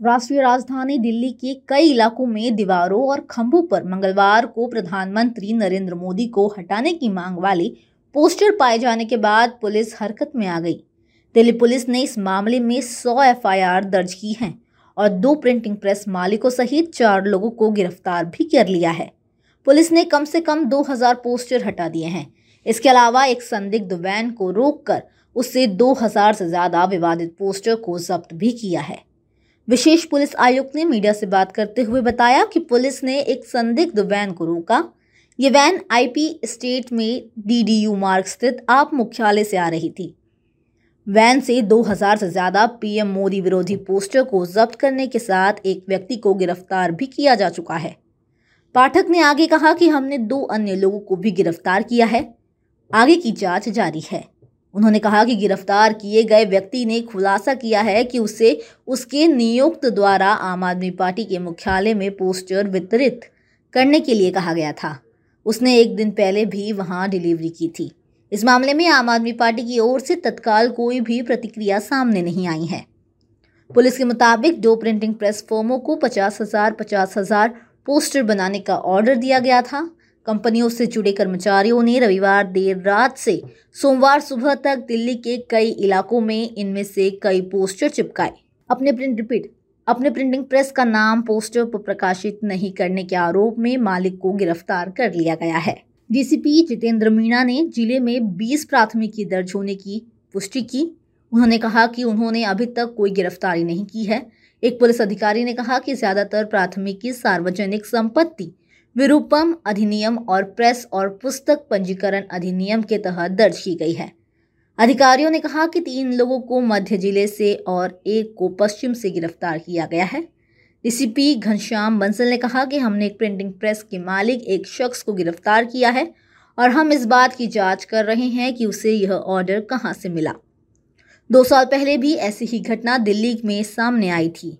राष्ट्रीय राजधानी दिल्ली के कई इलाकों में दीवारों और खंभों पर मंगलवार को प्रधानमंत्री नरेंद्र मोदी को हटाने की मांग वाले पोस्टर पाए जाने के बाद पुलिस हरकत में आ गई। दिल्ली पुलिस ने इस मामले में 100 एफआईआर दर्ज की हैं और दो प्रिंटिंग प्रेस मालिकों सहित चार लोगों को गिरफ़्तार भी कर लिया है। पुलिस ने कम से कम 2000 पोस्टर हटा दिए हैं। इसके अलावा एक संदिग्ध वैन को रोककर उससे 2000 से ज़्यादा विवादित पोस्टर को जब्त भी किया है। विशेष पुलिस आयुक्त ने मीडिया से बात करते हुए बताया कि पुलिस ने एक संदिग्ध वैन को रोका। ये वैन आईपी स्टेट में डीडीयू मार्ग स्थित आप मुख्यालय से आ रही थी। वैन से 2000 से ज़्यादा पीएम मोदी विरोधी पोस्टर को जब्त करने के साथ एक व्यक्ति को गिरफ़्तार भी किया जा चुका है। पाठक ने आगे कहा कि हमने दो अन्य लोगों को भी गिरफ़्तार किया है। आगे की जाँच जारी है। उन्होंने कहा कि गिरफ़्तार किए गए व्यक्ति ने खुलासा किया है कि उसे उसके नियुक्त द्वारा आम आदमी पार्टी के मुख्यालय में पोस्टर वितरित करने के लिए कहा गया था। उसने एक दिन पहले भी वहाँ डिलीवरी की थी। इस मामले में आम आदमी पार्टी की ओर से तत्काल कोई भी प्रतिक्रिया सामने नहीं आई है। पुलिस के मुताबिक दो प्रिंटिंग प्रेस फर्मों को पचास हज़ार पचास हज़ार पोस्टर बनाने का ऑर्डर दिया गया था। कंपनियों से जुड़े कर्मचारियों ने रविवार देर रात से सोमवार सुबह तक दिल्ली के कई इलाकों में इनमें से कई पोस्टर चिपकाए। अपने प्रिंट रिपीट अपने प्रिंटिंग प्रेस का नाम पोस्टर पर प्रकाशित नहीं करने के आरोप में मालिक को गिरफ़्तार कर लिया गया है। डीसीपी जितेंद्र मीणा ने ज़िले में 20 प्राथमिकी दर्ज होने की पुष्टि की। उन्होंने कहा कि उन्होंने अभी तक कोई गिरफ्तारी नहीं की है। एक पुलिस अधिकारी ने कहा कि ज़्यादातर प्राथमिकी सार्वजनिक संपत्ति विरूपम अधिनियम और प्रेस और पुस्तक पंजीकरण अधिनियम के तहत दर्ज की गई है। अधिकारियों ने कहा कि तीन लोगों को मध्य ज़िले से और एक को पश्चिम से गिरफ़्तार किया गया है। डीसीपी घनश्याम बंसल ने कहा कि हमने एक प्रिंटिंग प्रेस के मालिक, एक शख्स को गिरफ़्तार किया है और हम इस बात की जाँच कर रहे हैं कि उसे यह ऑर्डर कहाँ से मिला। दो साल पहले भी ऐसी ही घटना दिल्ली में सामने आई थी।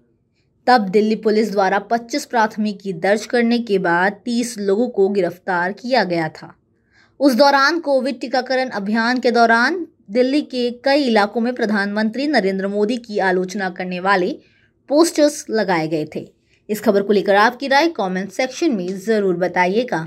तब दिल्ली पुलिस द्वारा 25 प्राथमिकी दर्ज करने के बाद 30 लोगों को गिरफ़्तार किया गया था। उस दौरान कोविड टीकाकरण अभियान के दौरान दिल्ली के कई इलाकों में प्रधानमंत्री नरेंद्र मोदी की आलोचना करने वाले पोस्टर्स लगाए गए थे। इस खबर को लेकर आपकी राय कमेंट सेक्शन में ज़रूर बताइएगा।